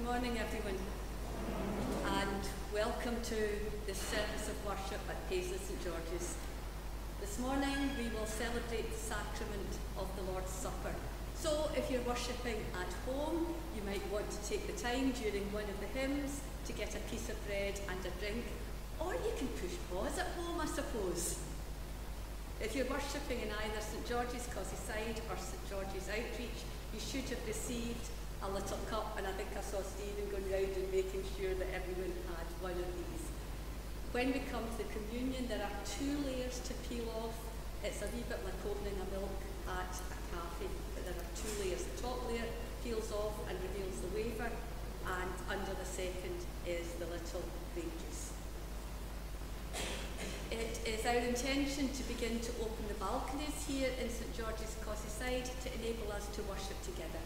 Good morning, everyone, and welcome to the service of worship at Paisley St George's. This morning we will celebrate the sacrament of the Lord's Supper. So, if you're worshipping at home, you might want to take the time during one of the hymns to get a piece of bread and a drink, or you can push pause at home, I suppose. If you're worshipping in either St George's Causeyside or St George's Outreach, you should have received a little cup, and I think I saw Stephen going round and making sure that everyone had one of these. When we come to the communion, there are two layers to peel off. It's a wee bit like opening a milk at a cafe, but there are two layers. The top layer peels off and reveals the wafer, and under the second is the little grape juice. It is our intention to begin to open the balconies here in St George's Causeyside to enable us to worship together.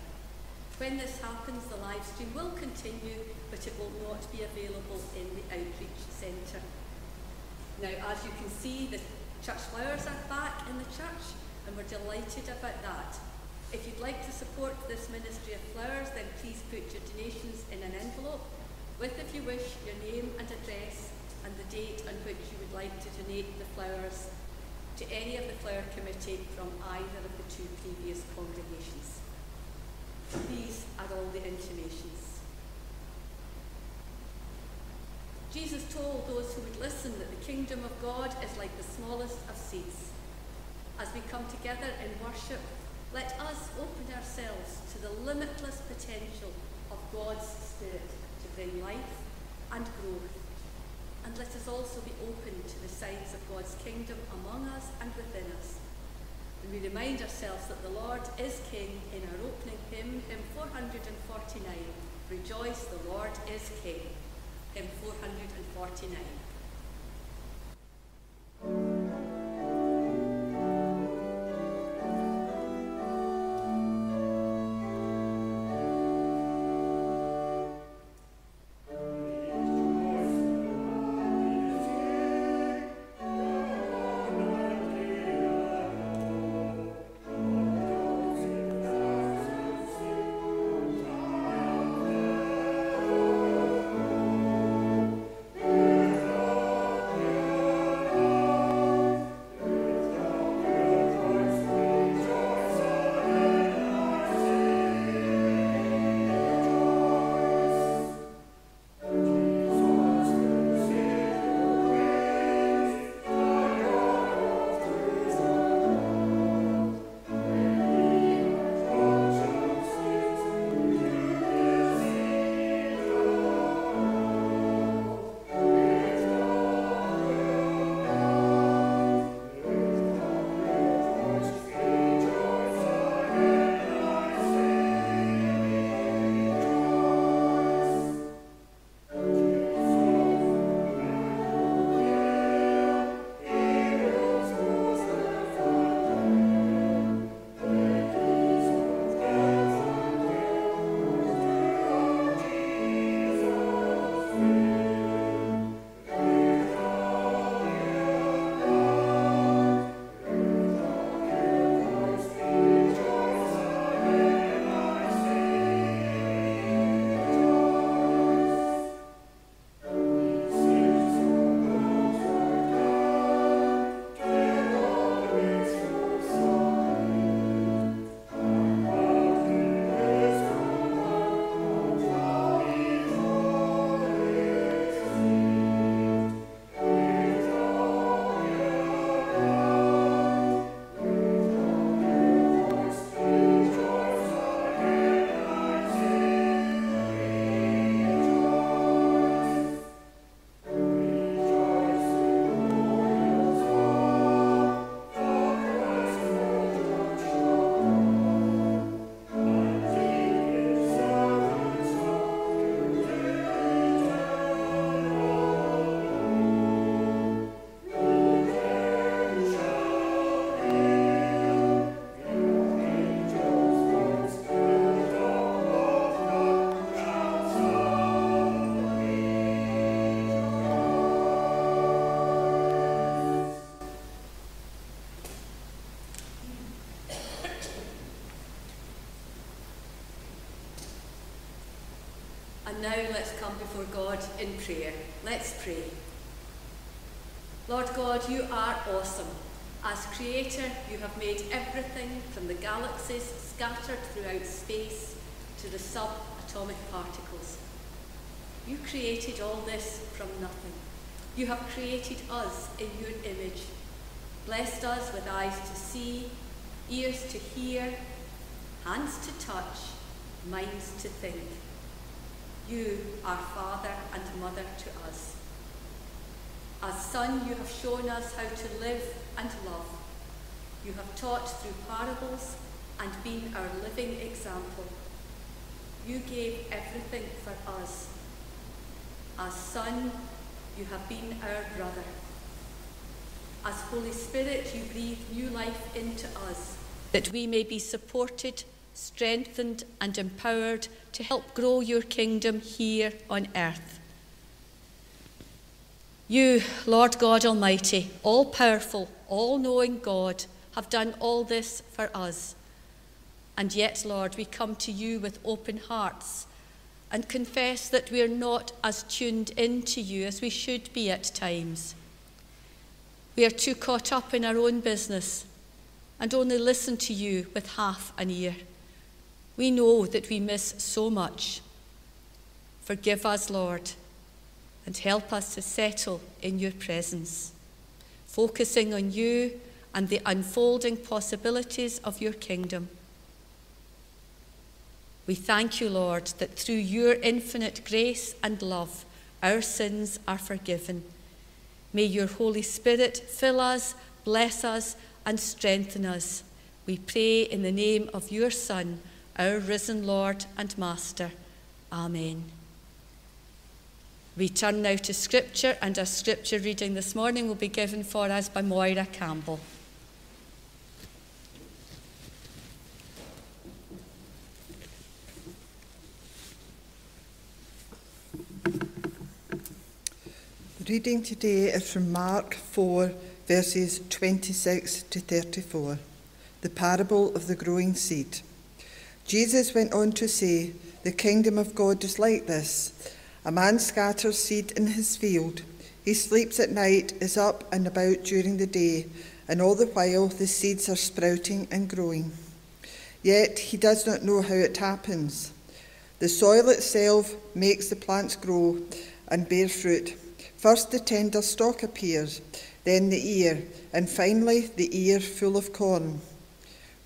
When this happens, the live stream will continue, but it will not be available in the outreach centre. Now, as you can see, the church flowers are back in the church, and we're delighted about that. If you'd like to support this ministry of flowers, then please put your donations in an envelope with, if you wish, your name and address and the date on which you would like to donate the flowers to any of the flower committee from either of the two previous congregations. These are all the intimations. Jesus told those who would listen that the kingdom of God is like the smallest of seeds. As we come together in worship, let us open ourselves to the limitless potential of God's Spirit to bring life and growth. And let us also be open to the signs of God's kingdom among us and within us we remind ourselves that the Lord is King in our opening hymn, hymn 449. Rejoice, the Lord is King. Hymn 449. And now let's come before God in prayer. Let's pray. Lord God, you are awesome. As creator, you have made everything from the galaxies scattered throughout space to the subatomic particles. You created all this from nothing. You have created us in your image, blessed us with eyes to see, ears to hear, hands to touch, minds to think. You are Father and Mother to us. As Son, you have shown us how to live and love. You have taught through parables and been our living example. You gave everything for us. As Son, you have been our brother. As Holy Spirit, you breathe new life into us, that we may be supported strengthened and empowered to help grow your kingdom here on earth. You, Lord God Almighty, all powerful, all knowing God, have done all this for us. And yet, Lord, we come to you with open hearts and confess that we are not as tuned into you as we should be at times. We are too caught up in our own business and only listen to you with half an ear. We know that we miss so much. Forgive us, Lord, and help us to settle in your presence, focusing on you and the unfolding possibilities of your kingdom. We thank you, Lord, that through your infinite grace and love, our sins are forgiven. May your Holy Spirit fill us, bless us, and strengthen us. We pray in the name of your Son our risen Lord and Master. Amen. We turn now to Scripture, and our Scripture reading this morning will be given for us by Moira Campbell. The reading today is from Mark 4, verses 26 to 34, the parable of the growing seed. Jesus went on to say, The kingdom of God is like this a man scatters seed in his field. He sleeps at night, is up and about during the day, and all the while the seeds are sprouting and growing. Yet he does not know how it happens. The soil itself makes the plants grow and bear fruit. First the tender stalk appears, then the ear, and finally the ear full of corn.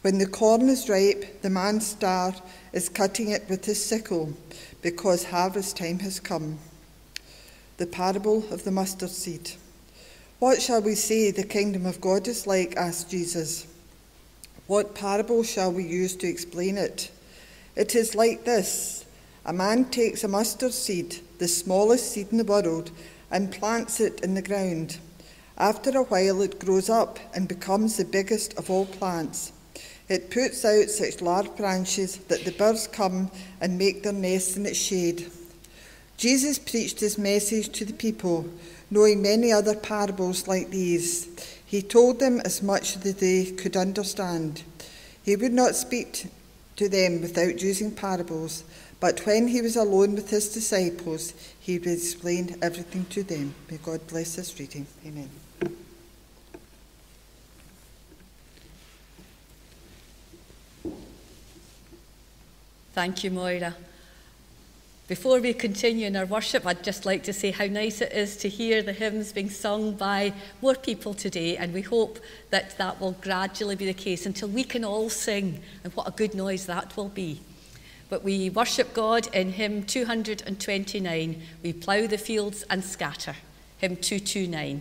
When the corn is ripe, the man star is cutting it with his sickle, because harvest time has come. The parable of the mustard seed. What shall we say the kingdom of God is like? asked Jesus. What parable shall we use to explain it? It is like this A man takes a mustard seed, the smallest seed in the world, and plants it in the ground. After a while, it grows up and becomes the biggest of all plants it puts out such large branches that the birds come and make their nests in its shade. Jesus preached his message to the people, knowing many other parables like these. He told them as much as they could understand. He would not speak to them without using parables, but when he was alone with his disciples, he would explain everything to them. May God bless this reading. Amen. Thank you, Moira. Before we continue in our worship, I'd just like to say how nice it is to hear the hymns being sung by more people today, and we hope that that will gradually be the case until we can all sing, and what a good noise that will be. But we worship God in hymn 229, We Plough the Fields and Scatter, hymn 229.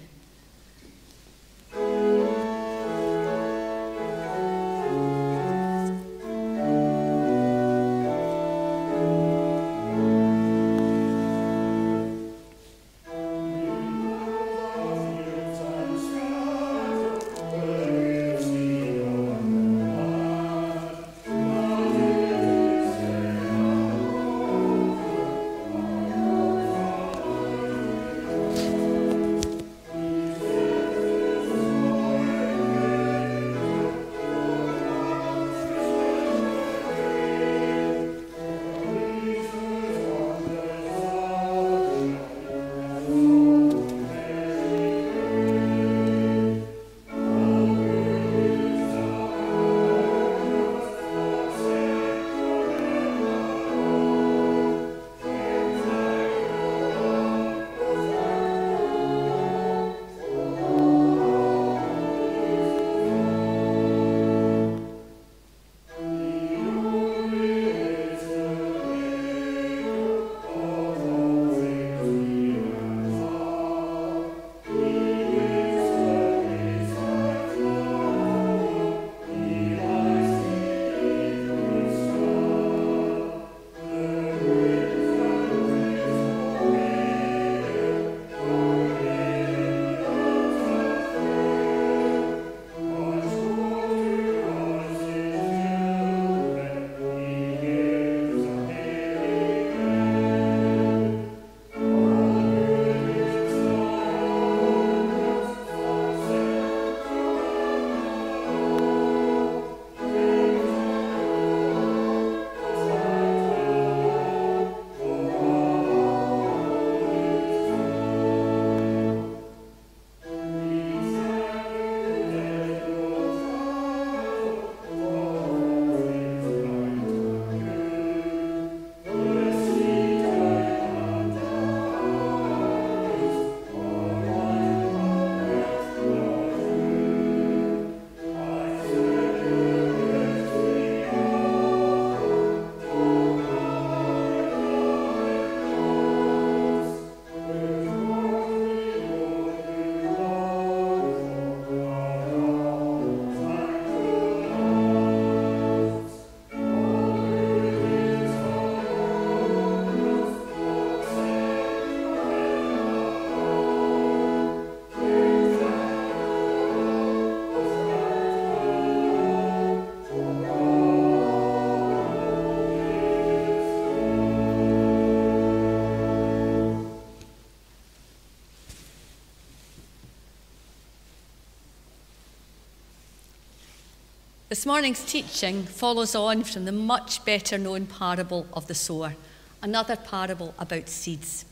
This morning's teaching follows on from the much better known parable of the sower, another parable about seeds.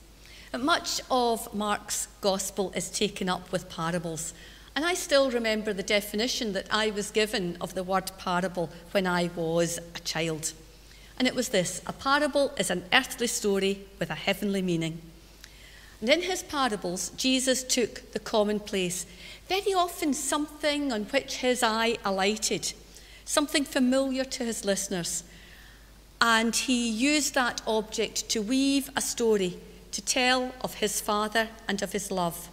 Much of Mark's gospel is taken up with parables, and I still remember the definition that I was given of the word parable when I was a child. And it was this a parable is an earthly story with a heavenly meaning. And in his parables, Jesus took the commonplace, very often something on which his eye alighted something familiar to his listeners. And he used that object to weave a story to tell of his Father and of his love.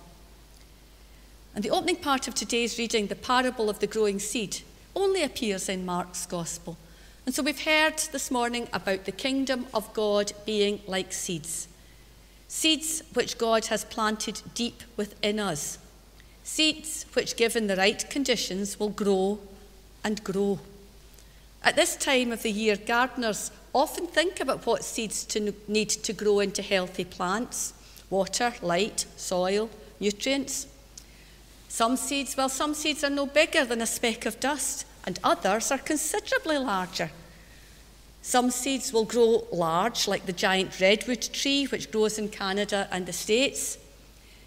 And the opening part of today's reading, the parable of the growing seed, only appears in Mark's Gospel. And so we've heard this morning about the kingdom of God being like seeds. Seeds which God has planted deep within us. Seeds which, given the right conditions, will grow and grow. At this time of the year, gardeners often think about what seeds to need to grow into healthy plants water, light, soil, nutrients. Some seeds, well, some seeds are no bigger than a speck of dust, and others are considerably larger. Some seeds will grow large, like the giant redwood tree, which grows in Canada and the States.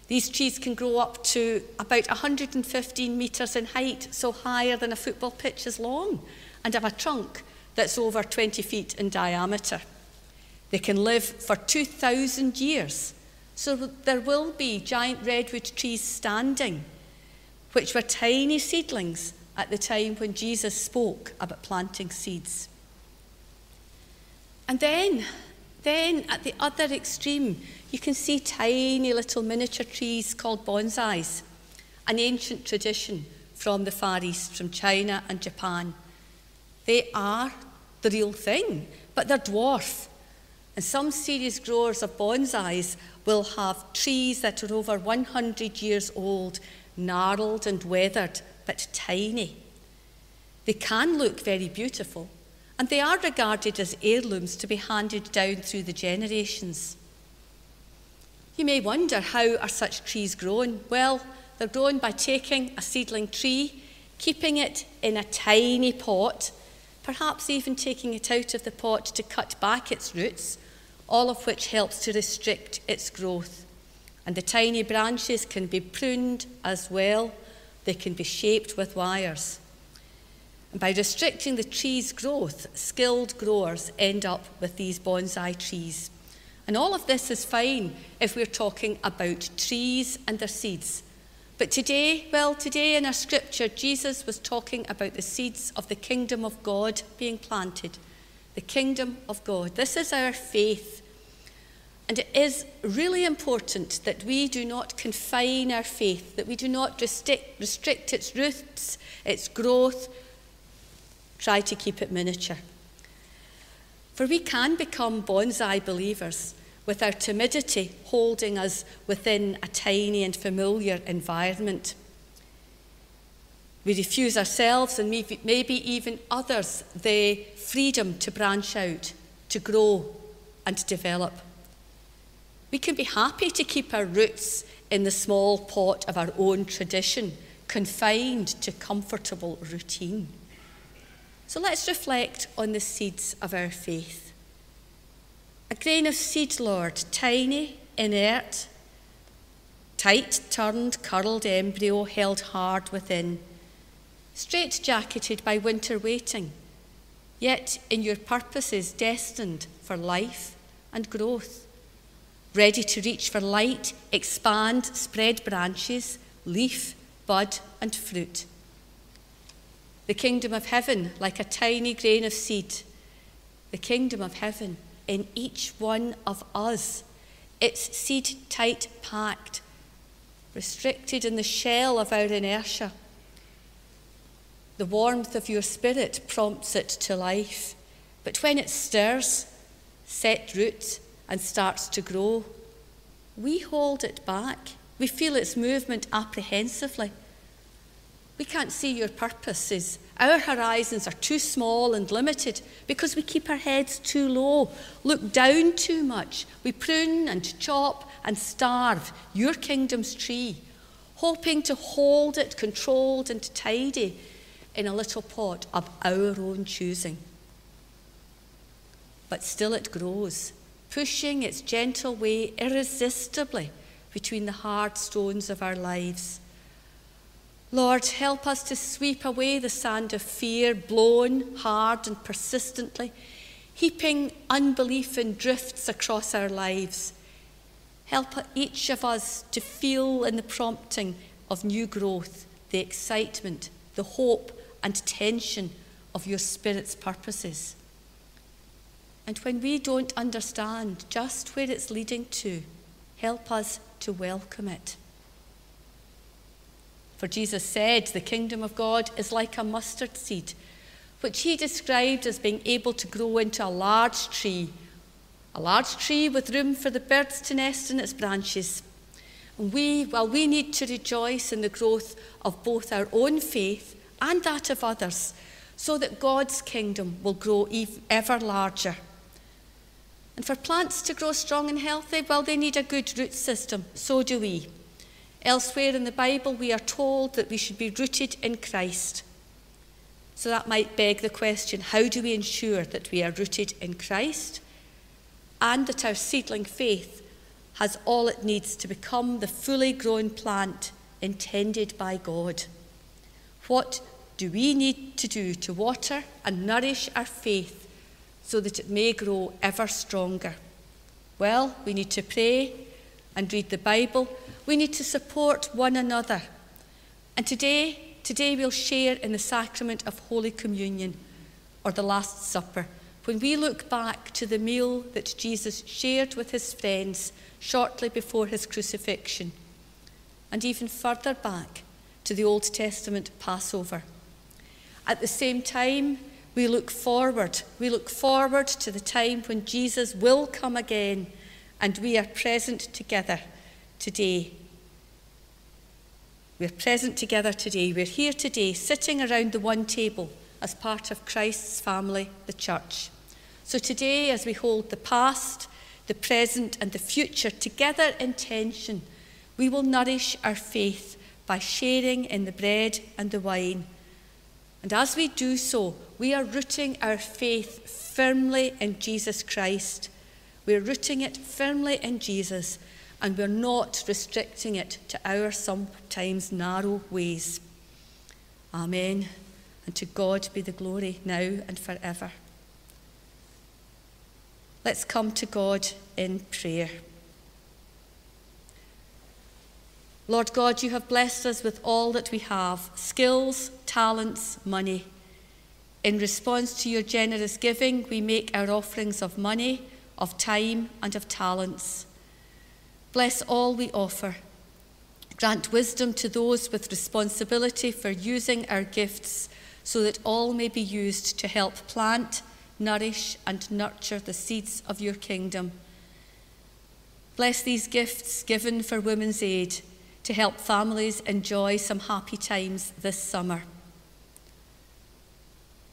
These trees can grow up to about 115 metres in height, so higher than a football pitch is long, and have a trunk that's over 20 feet in diameter. They can live for 2,000 years, so there will be giant redwood trees standing, which were tiny seedlings at the time when Jesus spoke about planting seeds. And then, then at the other extreme, you can see tiny little miniature trees called bonsais, an ancient tradition from the Far East, from China and Japan. They are the real thing, but they're dwarf. And some serious growers of bonsais will have trees that are over 100 years old, gnarled and weathered, but tiny. They can look very beautiful, and they are regarded as heirlooms to be handed down through the generations. You may wonder how are such trees grown? Well, they're grown by taking a seedling tree, keeping it in a tiny pot, perhaps even taking it out of the pot to cut back its roots, all of which helps to restrict its growth. And the tiny branches can be pruned as well, they can be shaped with wires. By restricting the tree's growth, skilled growers end up with these bonsai trees. And all of this is fine if we're talking about trees and their seeds. But today, well, today in our scripture, Jesus was talking about the seeds of the kingdom of God being planted. The kingdom of God. This is our faith. And it is really important that we do not confine our faith, that we do not restrict, restrict its roots, its growth, try to keep it miniature. For we can become bonsai believers with our timidity holding us within a tiny and familiar environment. We refuse ourselves and maybe even others the freedom to branch out, to grow, and to develop. We can be happy to keep our roots in the small pot of our own tradition, confined to comfortable routine. So let's reflect on the seeds of our faith. A grain of seed, Lord, tiny, inert, tight turned, curled embryo held hard within, straight jacketed by winter waiting, yet in your purposes destined for life and growth, ready to reach for light, expand, spread branches, leaf, bud, and fruit the kingdom of heaven like a tiny grain of seed. The kingdom of heaven in each one of us. It's seed tight packed, restricted in the shell of our inertia. The warmth of your spirit prompts it to life, but when it stirs, set roots, and starts to grow, we hold it back. We feel its movement apprehensively. We can't see your purposes. Our horizons are too small and limited because we keep our heads too low, look down too much. We prune and chop and starve your kingdom's tree, hoping to hold it controlled and tidy in a little pot of our own choosing. But still it grows, pushing its gentle way irresistibly between the hard stones of our lives. Lord, help us to sweep away the sand of fear, blown hard and persistently, heaping unbelief in drifts across our lives. Help each of us to feel in the prompting of new growth the excitement, the hope, and tension of your Spirit's purposes. And when we don't understand just where it's leading to, help us to welcome it. For Jesus said, The kingdom of God is like a mustard seed, which he described as being able to grow into a large tree, a large tree with room for the birds to nest in its branches. And we, while we need to rejoice in the growth of both our own faith and that of others, so that God's kingdom will grow ever larger. And for plants to grow strong and healthy, well, they need a good root system. So do we. Elsewhere in the Bible, we are told that we should be rooted in Christ. So that might beg the question how do we ensure that we are rooted in Christ and that our seedling faith has all it needs to become the fully grown plant intended by God? What do we need to do to water and nourish our faith so that it may grow ever stronger? Well, we need to pray and read the Bible we need to support one another. And today, today we'll share in the sacrament of Holy Communion or the Last Supper when we look back to the meal that Jesus shared with his friends shortly before his crucifixion, and even further back to the Old Testament Passover. At the same time, we look forward. We look forward to the time when Jesus will come again and we are present together today. We're present together today. We're here today, sitting around the one table as part of Christ's family, the church. So today, as we hold the past, the present, and the future together in tension, we will nourish our faith by sharing in the bread and the wine. And as we do so, we are rooting our faith firmly in Jesus Christ. We're rooting it firmly in Jesus and we're not restricting it to our sometimes narrow ways. Amen. And to God be the glory now and forever. Let's come to God in prayer. Lord God, you have blessed us with all that we have skills, talents, money. In response to your generous giving, we make our offerings of money, of time, and of talents. Bless all we offer. Grant wisdom to those with responsibility for using our gifts so that all may be used to help plant, nourish, and nurture the seeds of your kingdom. Bless these gifts given for Women's Aid to help families enjoy some happy times this summer.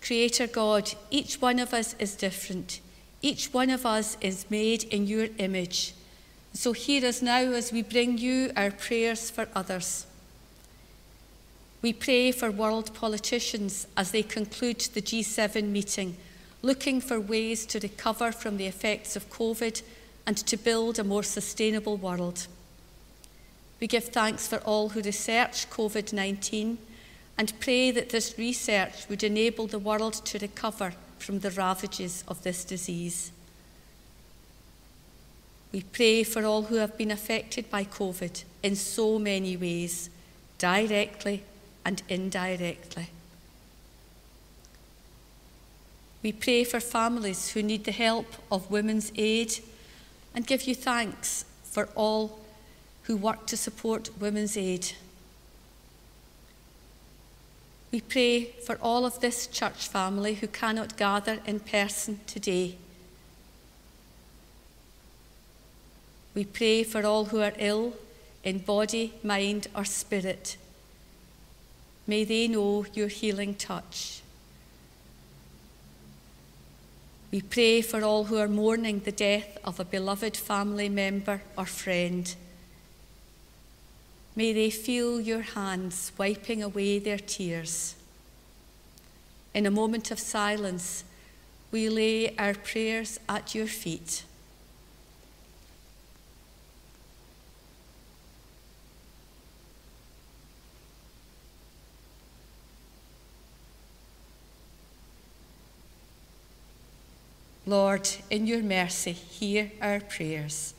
Creator God, each one of us is different. Each one of us is made in your image. So hear us now as we bring you our prayers for others. We pray for world politicians as they conclude the G7 meeting, looking for ways to recover from the effects of COVID and to build a more sustainable world. We give thanks for all who research COVID 19 and pray that this research would enable the world to recover from the ravages of this disease. We pray for all who have been affected by COVID in so many ways, directly and indirectly. We pray for families who need the help of Women's Aid and give you thanks for all who work to support Women's Aid. We pray for all of this church family who cannot gather in person today. We pray for all who are ill in body, mind, or spirit. May they know your healing touch. We pray for all who are mourning the death of a beloved family member or friend. May they feel your hands wiping away their tears. in a moment of silence, we lay our prayers at your feet. Lord, in your mercy, hear our prayers.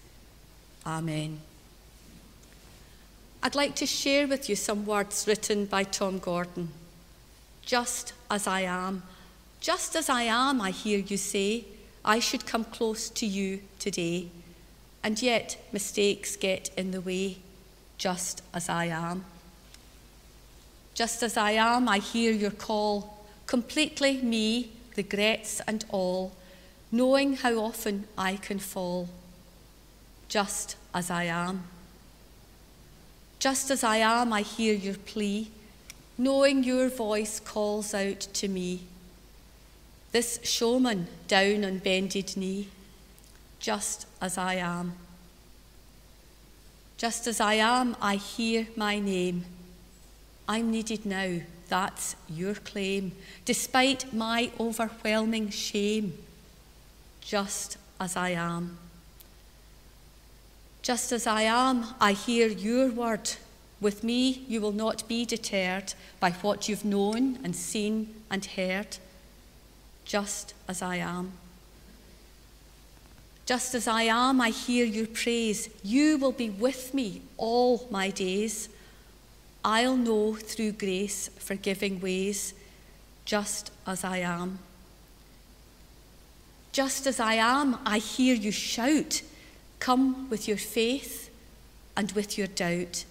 Amen. I'd like to share with you some words written by Tom Gordon. Just as I am, just as I am, I hear you say, I should come close to you today. And yet mistakes get in the way, just as I am. Just as I am, I hear your call, completely me, regrets and all knowing how often I can fall, just as I am. Just as I am, I hear your plea, knowing your voice calls out to me. This showman down on bended knee, just as I am. Just as I am, I hear my name. I'm needed now, that's your claim, despite my overwhelming shame just as I am. Just as I am, I hear your word. With me, you will not be deterred by what you've known and seen and heard, just as I am. Just as I am, I hear your praise. You will be with me all my days. I'll know through grace forgiving ways, just as I am. Just as I am, I hear you shout, Come with your faith and with your doubt.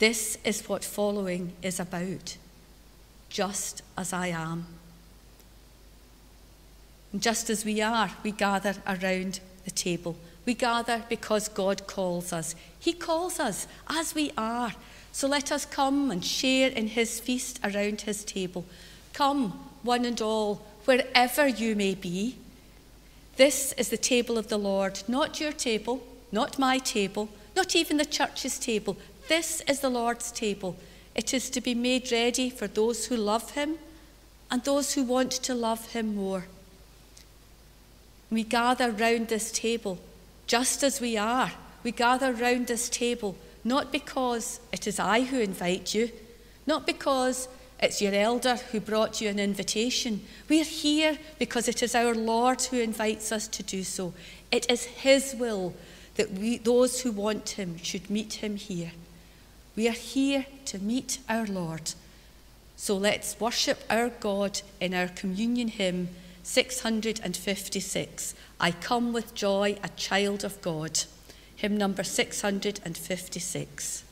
This is what following is about. Just as I am. And just as we are, we gather around the table. We gather because God calls us. He calls us as we are. So let us come and share in His feast around His table. Come, one and all, wherever you may be. This is the table of the Lord, not your table, not my table, not even the church's table. This is the Lord's table. It is to be made ready for those who love him and those who want to love him more. We gather round this table just as we are. We gather round this table not because it is I who invite you, not because it's your elder who brought you an invitation. We're here because it is our Lord who invites us to do so. It is His will that we, those who want Him should meet Him here. We are here to meet our Lord. So let's worship our God in our communion hymn 656. I come with joy, a child of God. Hymn number 656.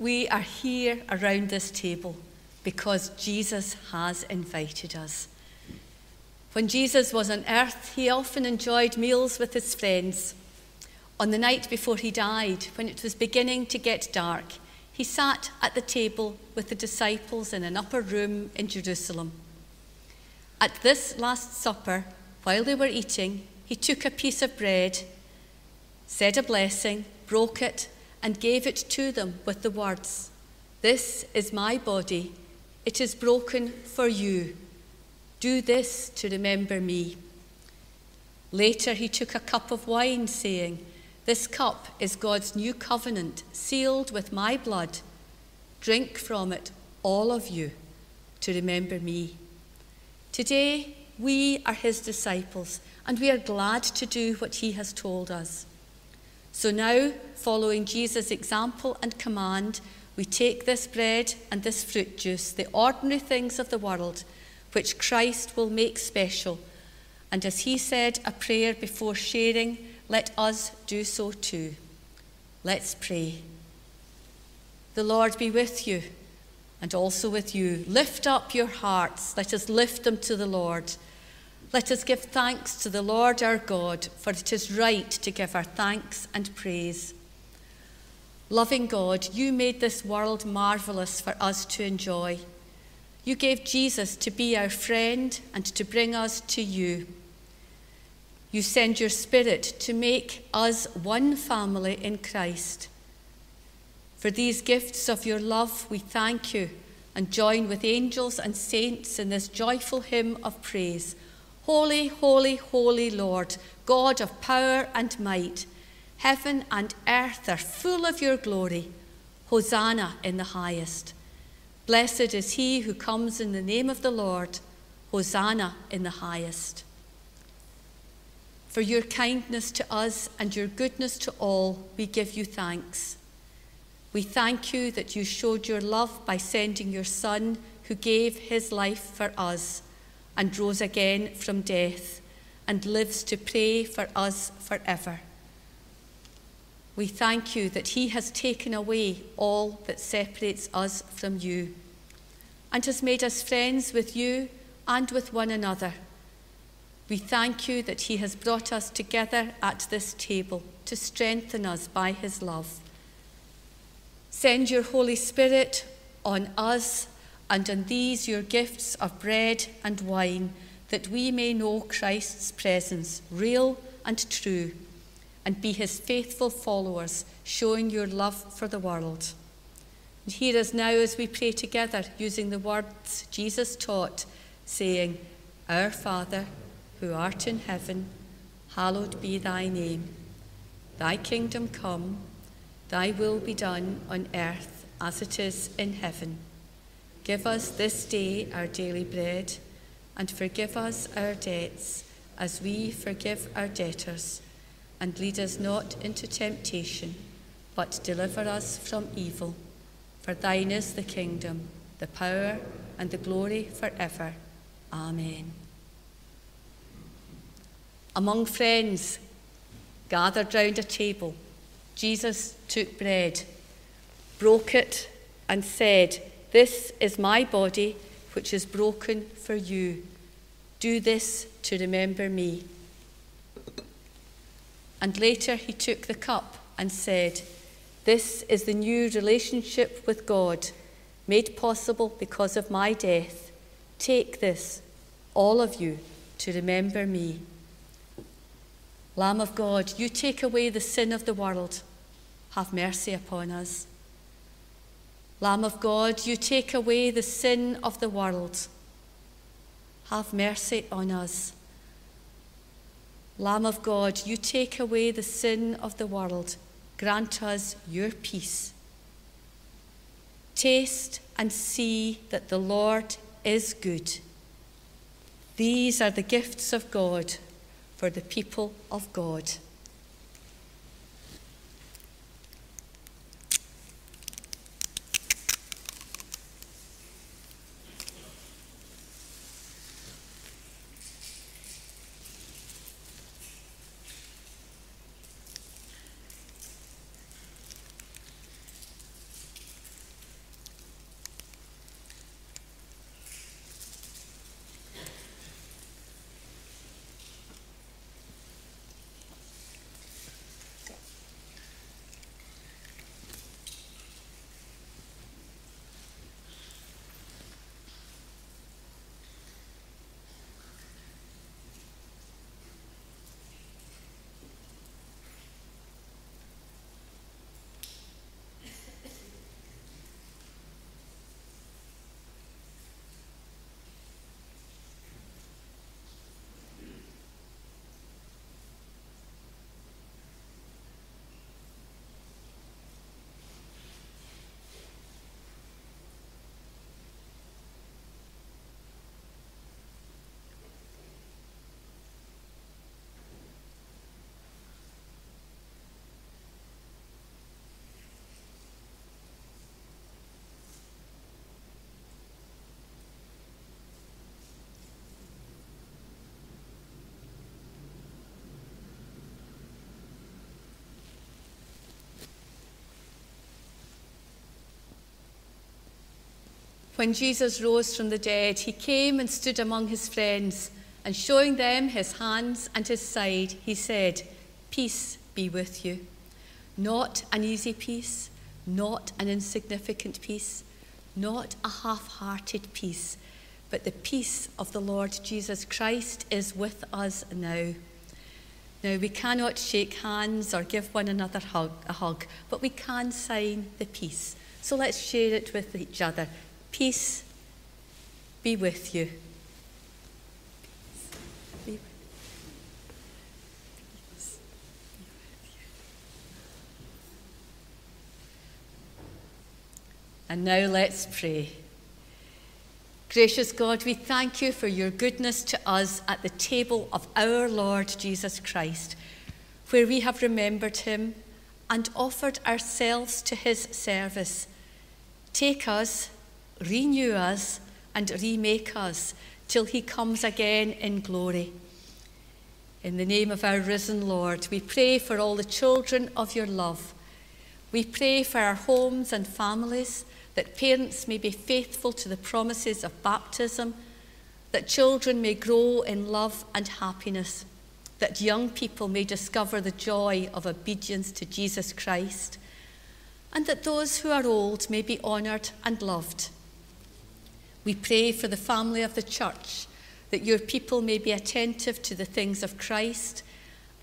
We are here around this table because Jesus has invited us. When Jesus was on earth, he often enjoyed meals with his friends. On the night before he died, when it was beginning to get dark, he sat at the table with the disciples in an upper room in Jerusalem. At this Last Supper, while they were eating, he took a piece of bread, said a blessing, broke it, and gave it to them with the words This is my body, it is broken for you. Do this to remember me. Later, he took a cup of wine, saying, This cup is God's new covenant, sealed with my blood. Drink from it, all of you, to remember me. Today, we are his disciples, and we are glad to do what he has told us. So now, following Jesus' example and command, we take this bread and this fruit juice, the ordinary things of the world, which Christ will make special. And as he said a prayer before sharing, let us do so too. Let's pray. The Lord be with you and also with you. Lift up your hearts. Let us lift them to the Lord. Let us give thanks to the Lord our God, for it is right to give our thanks and praise. Loving God, you made this world marvellous for us to enjoy. You gave Jesus to be our friend and to bring us to you. You send your Spirit to make us one family in Christ. For these gifts of your love, we thank you and join with angels and saints in this joyful hymn of praise. Holy, holy, holy Lord, God of power and might, heaven and earth are full of your glory. Hosanna in the highest. Blessed is he who comes in the name of the Lord. Hosanna in the highest. For your kindness to us and your goodness to all, we give you thanks. We thank you that you showed your love by sending your Son, who gave his life for us and rose again from death and lives to pray for us forever. We thank you that he has taken away all that separates us from you and has made us friends with you and with one another. We thank you that he has brought us together at this table to strengthen us by his love. Send your Holy Spirit on us and on these your gifts of bread and wine, that we may know Christ's presence, real and true, and be his faithful followers, showing your love for the world. And hear us now as we pray together, using the words Jesus taught, saying, Our Father, who art in heaven, hallowed be thy name. Thy kingdom come, thy will be done on earth as it is in heaven. Give us this day our daily bread, and forgive us our debts as we forgive our debtors. And lead us not into temptation, but deliver us from evil. For thine is the kingdom, the power, and the glory forever. Amen. Among friends gathered round a table, Jesus took bread, broke it, and said, This is my body, which is broken for you. Do this to remember me. And later he took the cup and said, This is the new relationship with God, made possible because of my death. Take this, all of you, to remember me. Lamb of God, you take away the sin of the world. Have mercy upon us. Lamb of God, you take away the sin of the world. Have mercy on us. Lamb of God, you take away the sin of the world. Grant us your peace. Taste and see that the Lord is good. These are the gifts of God for the people of God. When Jesus rose from the dead, he came and stood among his friends, and showing them his hands and his side, he said, Peace be with you. Not an easy peace, not an insignificant peace, not a half hearted peace, but the peace of the Lord Jesus Christ is with us now. Now, we cannot shake hands or give one another hug, a hug, but we can sign the peace. So let's share it with each other. Peace be with you. And now let's pray. Gracious God, we thank you for your goodness to us at the table of our Lord Jesus Christ, where we have remembered him and offered ourselves to his service. Take us renew us, and remake us till he comes again in glory. In the name of our risen Lord, we pray for all the children of your love. We pray for our homes and families, that parents may be faithful to the promises of baptism, that children may grow in love and happiness, that young people may discover the joy of obedience to Jesus Christ, and that those who are old may be honoured and loved. We pray for the family of the church, that your people may be attentive to the things of Christ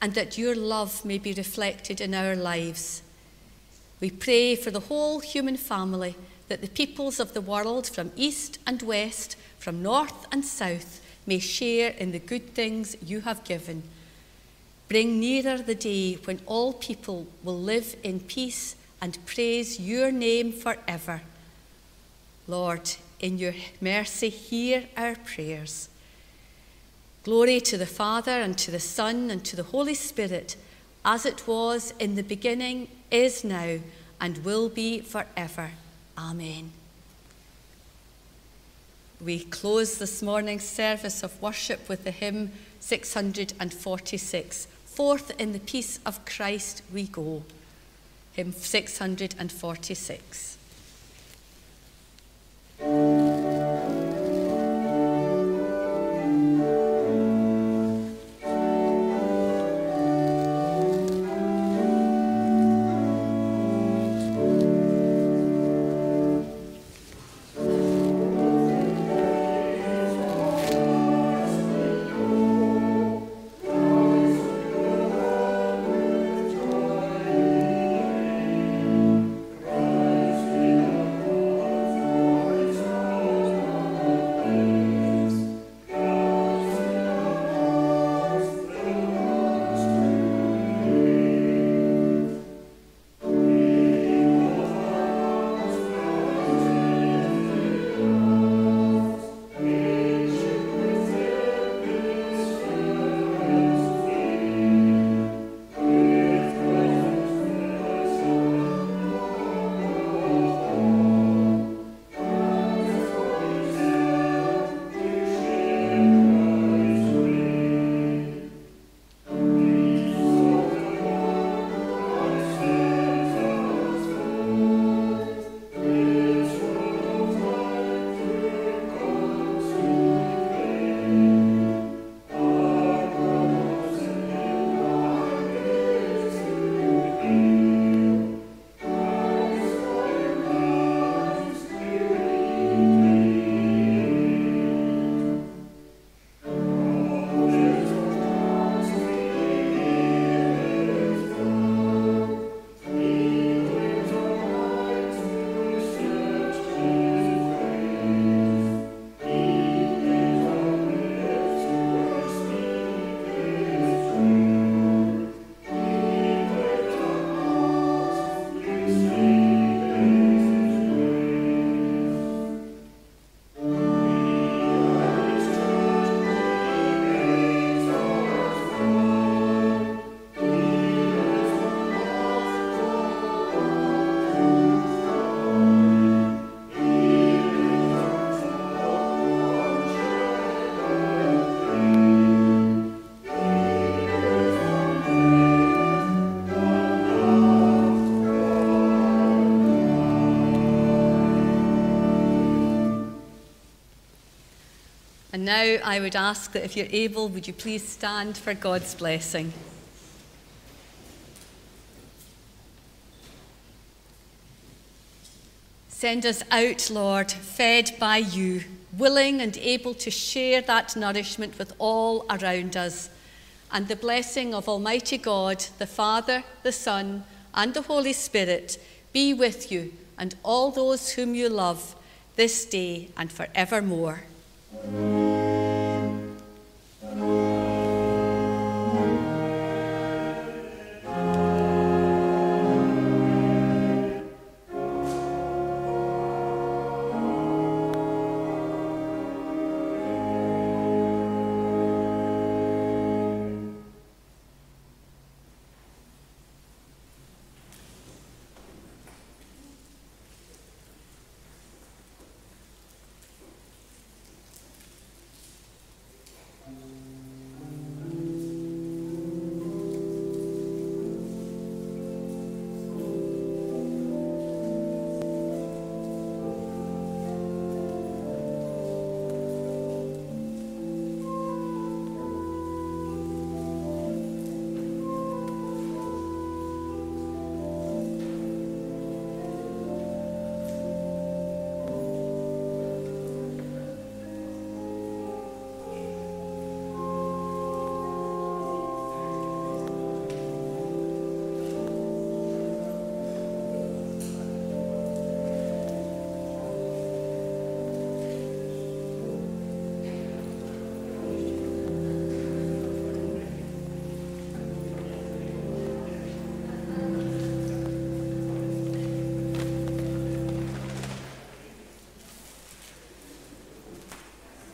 and that your love may be reflected in our lives. We pray for the whole human family, that the peoples of the world from east and west, from north and south, may share in the good things you have given. Bring nearer the day when all people will live in peace and praise your name forever. Lord, in your mercy, hear our prayers. Glory to the Father, and to the Son, and to the Holy Spirit, as it was in the beginning, is now, and will be forever. Amen. We close this morning's service of worship with the hymn 646 Forth in the peace of Christ we go. Hymn 646. And sing. Now I would ask that if you're able, would you please stand for God's blessing? Send us out, Lord, fed by you, willing and able to share that nourishment with all around us. And the blessing of Almighty God, the Father, the Son, and the Holy Spirit be with you and all those whom you love this day and forevermore. Música